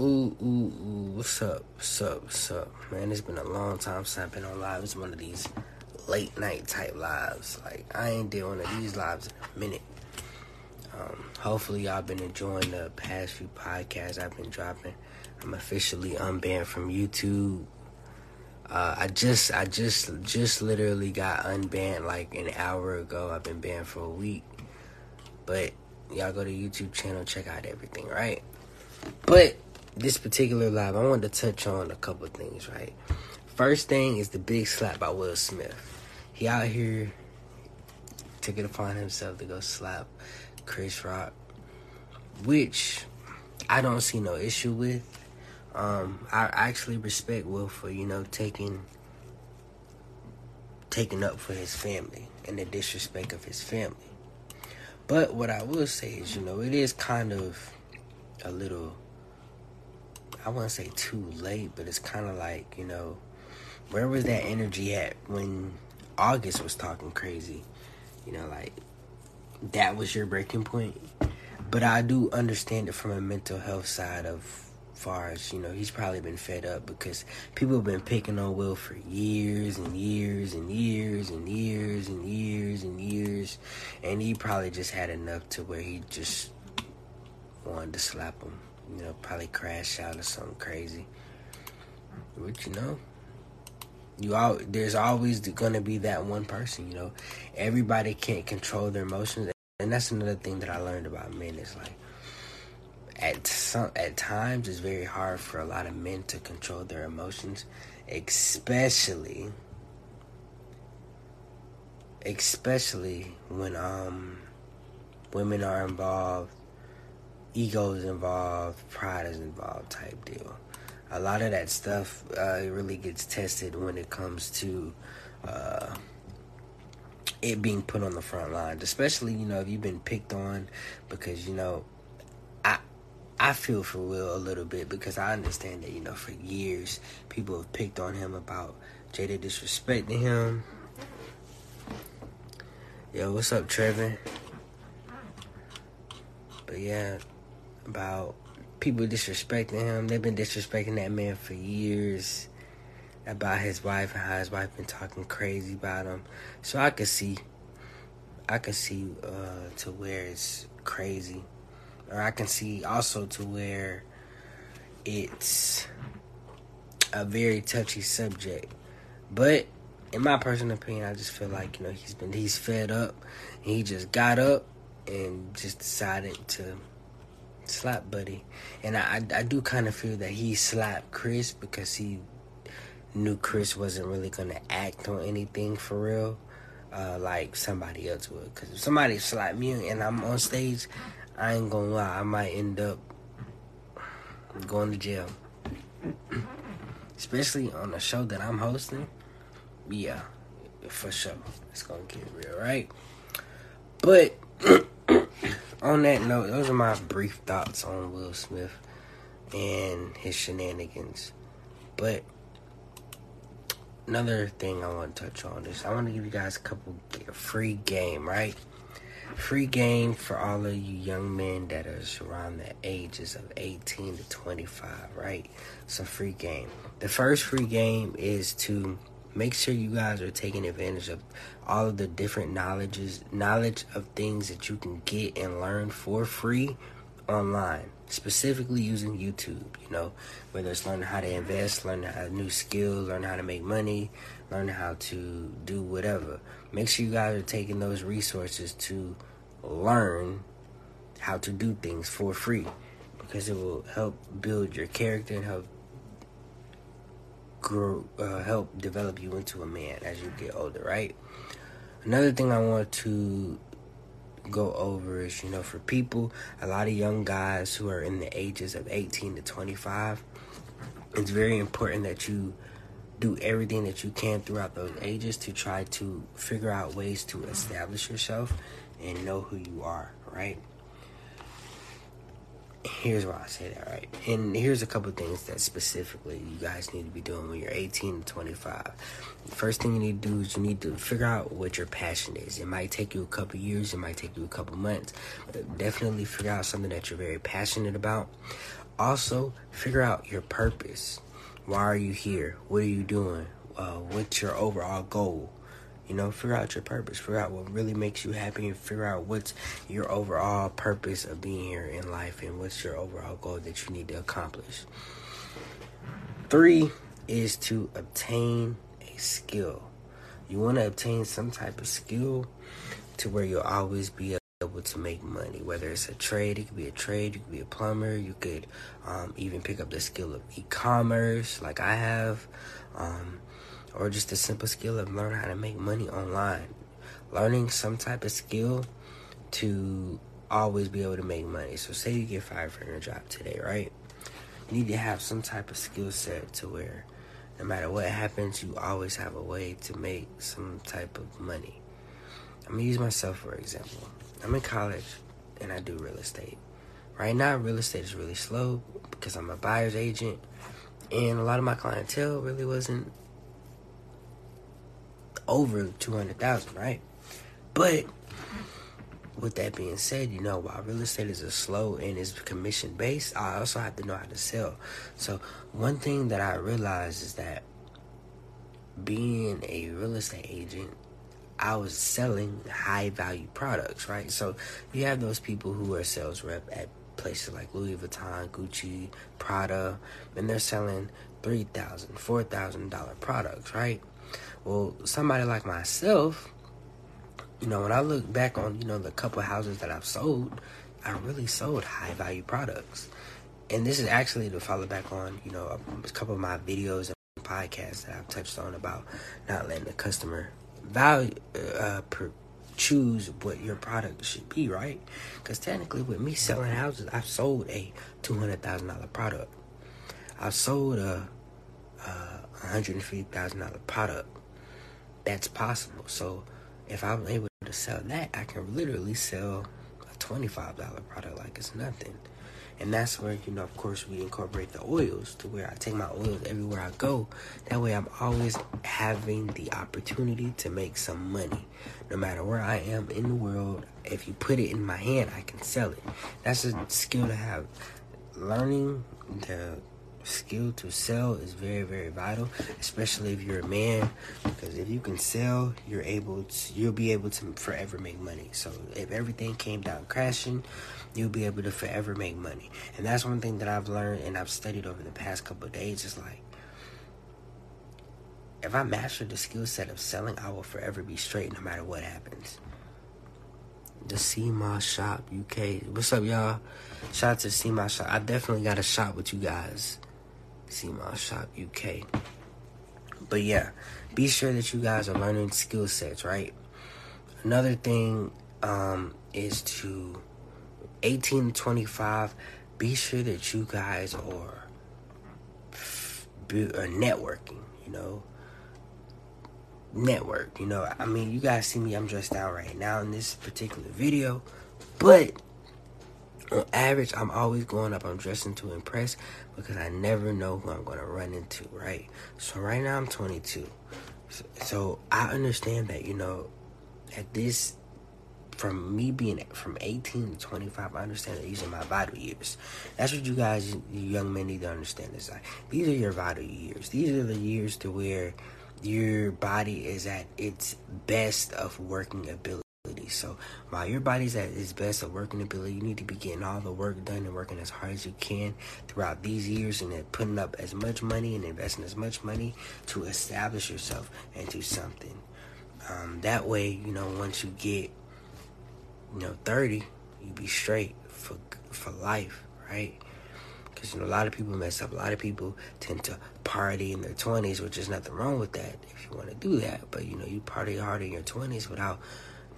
Ooh, ooh, ooh, what's up? What's up? What's up? Man, it's been a long time since I've been on live. It's one of these late night type lives. Like, I ain't did one of these lives in a minute. Um, hopefully, y'all been enjoying the past few podcasts I've been dropping. I'm officially unbanned from YouTube. Uh, I just, I just, just literally got unbanned like an hour ago. I've been banned for a week. But y'all go to YouTube channel, check out everything, right? But this particular live, I wanted to touch on a couple things, right? First thing is the big slap by Will Smith. He out here took it upon himself to go slap Chris Rock, which I don't see no issue with. Um, I actually respect Will for you know taking taking up for his family and the disrespect of his family. But what I will say is, you know, it is kind of a little I wouldn't say too late, but it's kind of like, you know, where was that energy at when August was talking crazy? You know, like that was your breaking point. But I do understand it from a mental health side of far as, you know, he's probably been fed up because people have been picking on Will for years and years and years and years and years and years. And he probably just had enough to where he just wanted to slap him you know, probably crash out or something crazy. But you know, you all there's always gonna be that one person. You know, everybody can't control their emotions, and that's another thing that I learned about men is like. At some at times, it's very hard for a lot of men to control their emotions, especially especially when um women are involved ego is involved, pride is involved type deal. A lot of that stuff uh, really gets tested when it comes to uh, it being put on the front lines, especially you know if you've been picked on because you know I I feel for Will a little bit because I understand that you know for years people have picked on him about Jada disrespecting him. Yo, what's up, Trevor? But yeah, about people disrespecting him. They've been disrespecting that man for years about his wife and how his wife been talking crazy about him. So I could see, I could see uh, to where it's crazy, or I can see also to where it's a very touchy subject. But in my personal opinion, I just feel like you know he's been he's fed up, and he just got up and just decided to slap Buddy, and I I, do kind of feel that he slapped Chris because he knew Chris wasn't really gonna act on anything for real, uh, like somebody else would. Cause if somebody slap me and I'm on stage, I ain't gonna lie, I might end up going to jail. Especially on a show that I'm hosting. Yeah, for sure. It's gonna get real, right? But on that note, those are my brief thoughts on Will Smith and his shenanigans. But another thing I want to touch on is I want to give you guys a couple free game, right? Free game for all of you young men that are around the ages of 18 to 25, right? A free game. The first free game is to make sure you guys are taking advantage of all of the different knowledges knowledge of things that you can get and learn for free online specifically using youtube you know whether it's learning how to invest learning new skills learn how to make money learn how to do whatever. Make sure you guys are taking those resources to learn how to do things for free because it will help build your character and help grow, uh, help develop you into a man as you get older, right? Another thing I want to go over is, you know, for people, a lot of young guys who are in the ages of 18 to 25, it's very important that you do everything that you can throughout those ages to try to figure out ways to establish yourself and know who you are, right? Here's why I say that, right? And here's a couple things that specifically you guys need to be doing when you're 18 to 25. First thing you need to do is you need to figure out what your passion is. It might take you a couple years, it might take you a couple months, but definitely figure out something that you're very passionate about. Also, figure out your purpose. Why are you here? What are you doing? Uh, what's your overall goal? You know, figure out your purpose. Figure out what really makes you happy and figure out what's your overall purpose of being here in life and what's your overall goal that you need to accomplish. Three is to obtain a skill. You want to obtain some type of skill to where you'll always be able to make money. Whether it's a trade, it could be a trade, you could be a plumber, you could um, even pick up the skill of e commerce, like I have. Um, or just a simple skill of learn how to make money online. Learning some type of skill to always be able to make money. So say you get fired from your job today, right? You need to have some type of skill set to where no matter what happens, you always have a way to make some type of money. I'm gonna use myself for example. I'm in college and I do real estate. Right now, real estate is really slow because I'm a buyer's agent, and a lot of my clientele really wasn't over 200,000, right? But with that being said, you know, while real estate is a slow and is commission based, I also have to know how to sell. So, one thing that I realized is that being a real estate agent, I was selling high value products, right? So, you have those people who are sales rep at places like Louis Vuitton, Gucci, Prada, and they're selling $3,000, $4,000 products, right? Well, somebody like myself, you know, when I look back on, you know, the couple houses that I've sold, I really sold high value products. And this is actually to follow back on, you know, a couple of my videos and podcasts that I've touched on about not letting the customer value uh, per, choose what your product should be, right? Because technically, with me selling houses, I've sold a two hundred thousand dollar product. I've sold a, a hundred fifty thousand dollar product that's possible. So if I'm able to sell that, I can literally sell a $25 product like it's nothing. And that's where, you know, of course, we incorporate the oils to where I take my oils everywhere I go. That way, I'm always having the opportunity to make some money. No matter where I am in the world, if you put it in my hand, I can sell it. That's a skill to have. Learning the skill to sell is very very vital especially if you're a man because if you can sell you're able to you'll be able to forever make money so if everything came down crashing you'll be able to forever make money and that's one thing that i've learned and i've studied over the past couple days is like if i master the skill set of selling i will forever be straight no matter what happens the CMOS Shop UK. What's up, y'all? Shout out to CMOS Shop. I definitely got a shop with you guys. CMOS Shop UK. But yeah, be sure that you guys are learning skill sets, right? Another thing um, is to 18 to 25, be sure that you guys are, are networking, you know. Network, you know. I mean, you guys see me, I'm dressed out right now in this particular video, but on average, I'm always going up. I'm dressing to impress because I never know who I'm going to run into, right? So right now I'm 22. So, I understand that, you know, at this, from me being from 18 to 25, I understand that these are my vital years. That's what you guys, you young men, need to understand. Is like these are your vital years. These are the years to where your body is at its best of working ability. So while your body's at its best of working ability, you need to be getting all the work done and working as hard as you can throughout these years and then putting up as much money and investing as much money to establish yourself into something. Um, that way, you know, once you get, you know, 30, you be straight for for life, right? Because, you know, a lot of people mess up. A lot of people tend to party in their 20s, which is nothing wrong with that if you want to do that. But, you know, you party hard in your 20s without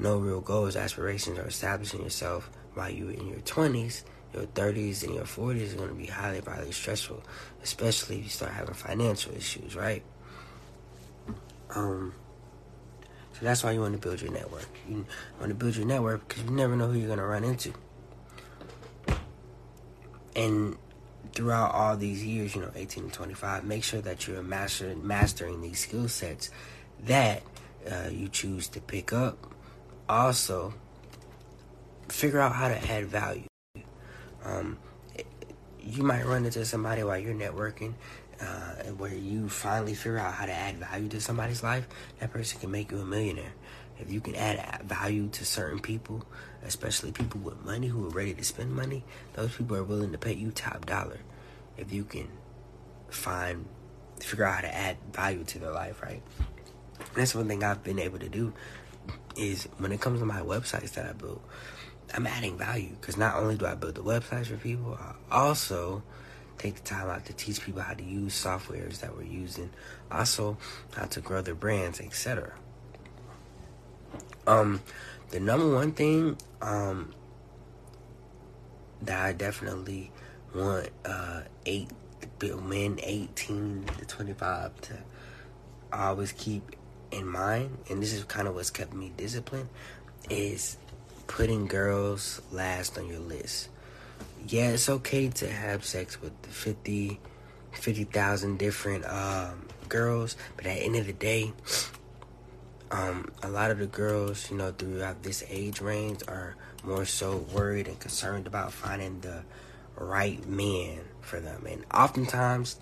no real goals, aspirations, or establishing yourself while you're in your 20s, your 30s, and your 40s is going to be highly, highly stressful, especially if you start having financial issues, right? Um, so that's why you want to build your network. You want to build your network because you never know who you're going to run into. And throughout all these years, you know, 18 to 25, make sure that you're master, mastering these skill sets that uh, you choose to pick up also figure out how to add value. Um, you might run into somebody while you're networking uh, where you finally figure out how to add value to somebody's life, that person can make you a millionaire. If you can add value to certain people, especially people with money who are ready to spend money, those people are willing to pay you top dollar. If you can find, figure out how to add value to their life, right? that's one thing I've been able to do is when it comes to my websites that I build, I'm adding value because not only do I build the websites for people, I also take the time out to teach people how to use softwares that we're using, also how to grow their brands, etc. Um, the number one thing um that I definitely want uh eight men eighteen to twenty five to always keep in mind, and this is kind of what's kept me disciplined, is putting girls last on your list. Yeah, it's okay to have sex with 50, 50,000 different um, girls, but at the end of the day, um, a lot of the girls, you know, throughout this age range are more so worried and concerned about finding the right man for them. And oftentimes,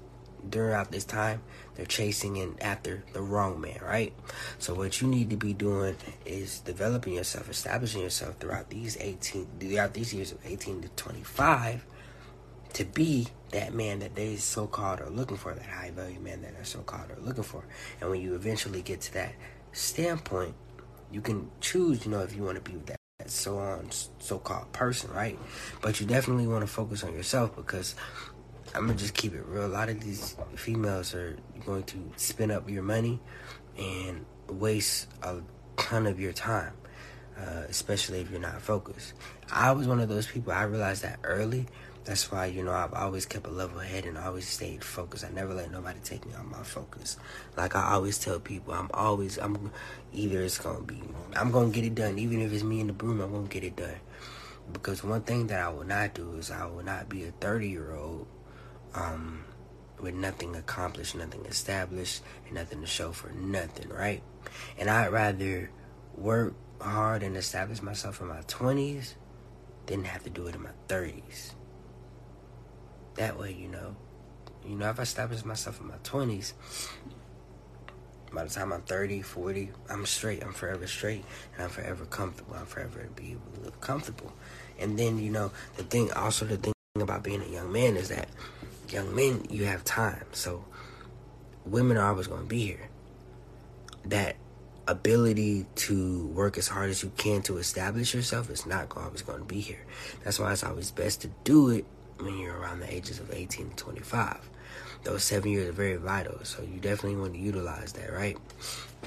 throughout this time, they're chasing in after the wrong man, right? So what you need to be doing is developing yourself, establishing yourself throughout these 18 throughout these years of 18 to 25 to be that man that they so called are looking for, that high value man that they're so called are looking for. And when you eventually get to that standpoint, you can choose, you know, if you want to be with that so on so called person, right? But you definitely want to focus on yourself because I'm gonna just keep it real. A lot of these females are going to spend up your money and waste a ton of your time, uh, especially if you're not focused. I was one of those people. I realized that early. That's why you know I've always kept a level head and always stayed focused. I never let nobody take me on my focus. Like I always tell people, I'm always I'm either it's gonna be I'm gonna get it done, even if it's me in the broom. I'm gonna get it done. Because one thing that I will not do is I will not be a 30 year old um, with nothing accomplished, nothing established, and nothing to show for nothing, right? And I'd rather work hard and establish myself in my 20s than have to do it in my 30s. That way, you know, you know, if I establish myself in my 20s, by the time I'm 30, 40, I'm straight. I'm forever straight. And I'm forever comfortable. I'm forever be able to live comfortable. And then, you know, the thing, also the thing about being a young man is that young men, you have time. So women are always going to be here. That ability to work as hard as you can to establish yourself is not always going to be here. That's why it's always best to do it when you're around the ages of 18 to 25. Those seven years are very vital, so you definitely want to utilize that, right?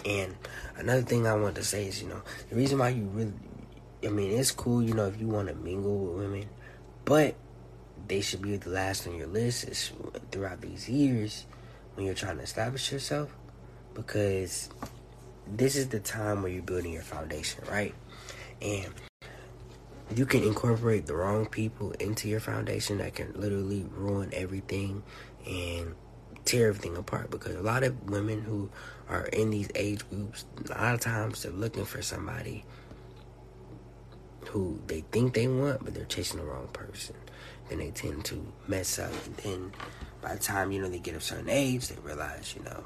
And another thing I want to say is, you know, the reason why you really, I mean, it's cool, you know, if you want to mingle with women, but they should be the last on your list is throughout these years when you're trying to establish yourself because this is the time where you're building your foundation, right? And you can incorporate the wrong people into your foundation that can literally ruin everything and tear everything apart because a lot of women who are in these age groups a lot of times they're looking for somebody who they think they want but they're chasing the wrong person then they tend to mess up. And then by the time, you know, they get a certain age, they realize, you know,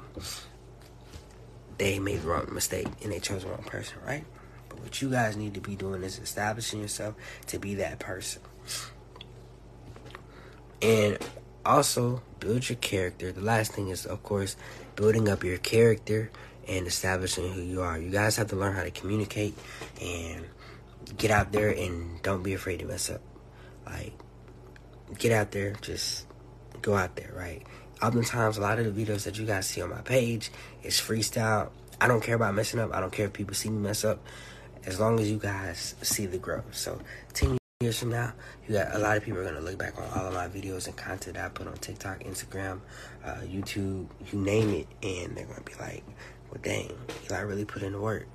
they made the wrong mistake and they chose the wrong person, right? But what you guys need to be doing is establishing yourself to be that person. And also build your character. The last thing is, of course, building up your character and establishing who you are. You guys have to learn how to communicate and get out there and don't be afraid to mess up. Like, get out there, just go out there, right? Oftentimes, a lot of the videos that you guys see on my page is freestyle. I don't care about messing up. I don't care if people see me mess up, as long as you guys see the growth. So, ten years from now, you got a lot of people are gonna look back on all of my videos and content I put on TikTok, Instagram, uh, YouTube, you name it, and they're gonna be like, "Well, dang, Eli really put in the work,"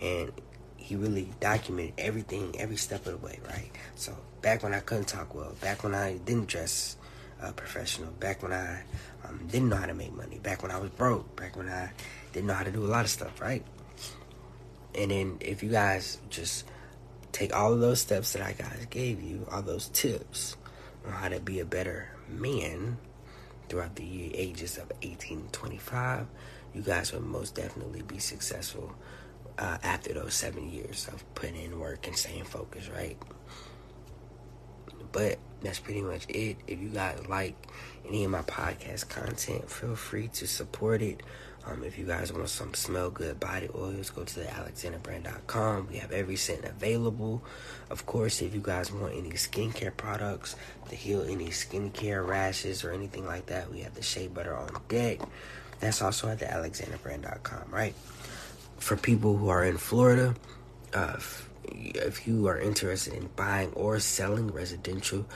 and he really documented everything, every step of the way, right? So back when I couldn't talk well, back when I didn't dress uh, professional, back when I um, didn't know how to make money, back when I was broke, back when I didn't know how to do a lot of stuff, right? And then if you guys just take all of those steps that I guys gave you, all those tips, on how to be a better man throughout the ages of 18 to 25, you guys will most definitely be successful uh, after those seven years of putting in work and staying focused, right? But that's pretty much it. If you guys like any of my podcast content, feel free to support it. Um, if you guys want some smell good body oils, go to the alexanderbrand.com. We have every scent available. Of course, if you guys want any skincare products to heal any skincare rashes or anything like that, we have the shea butter on deck. That's also at the alexanderbrand.com, right? For people who are in Florida, uh, if you are interested in buying or selling residential,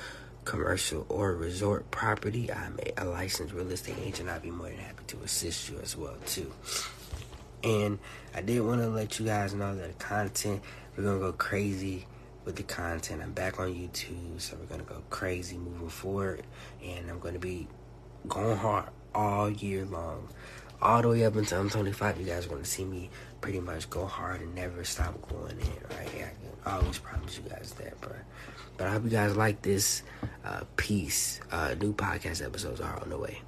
commercial, or resort property, I'm a, licensed real estate agent. I'd be more than happy to assist you as well too. And I did want to let you guys know that the content we're gonna go crazy with the content. I'm back on YouTube, so we're gonna go crazy moving forward, and I'm gonna be going hard all year long, all the way up until I'm 25. You guys are gonna see me pretty much go hard and never stop going in, right? Yeah, I can always promise you guys that, bro. But I hope you guys like this uh, piece. Uh, new podcast episodes are on the way.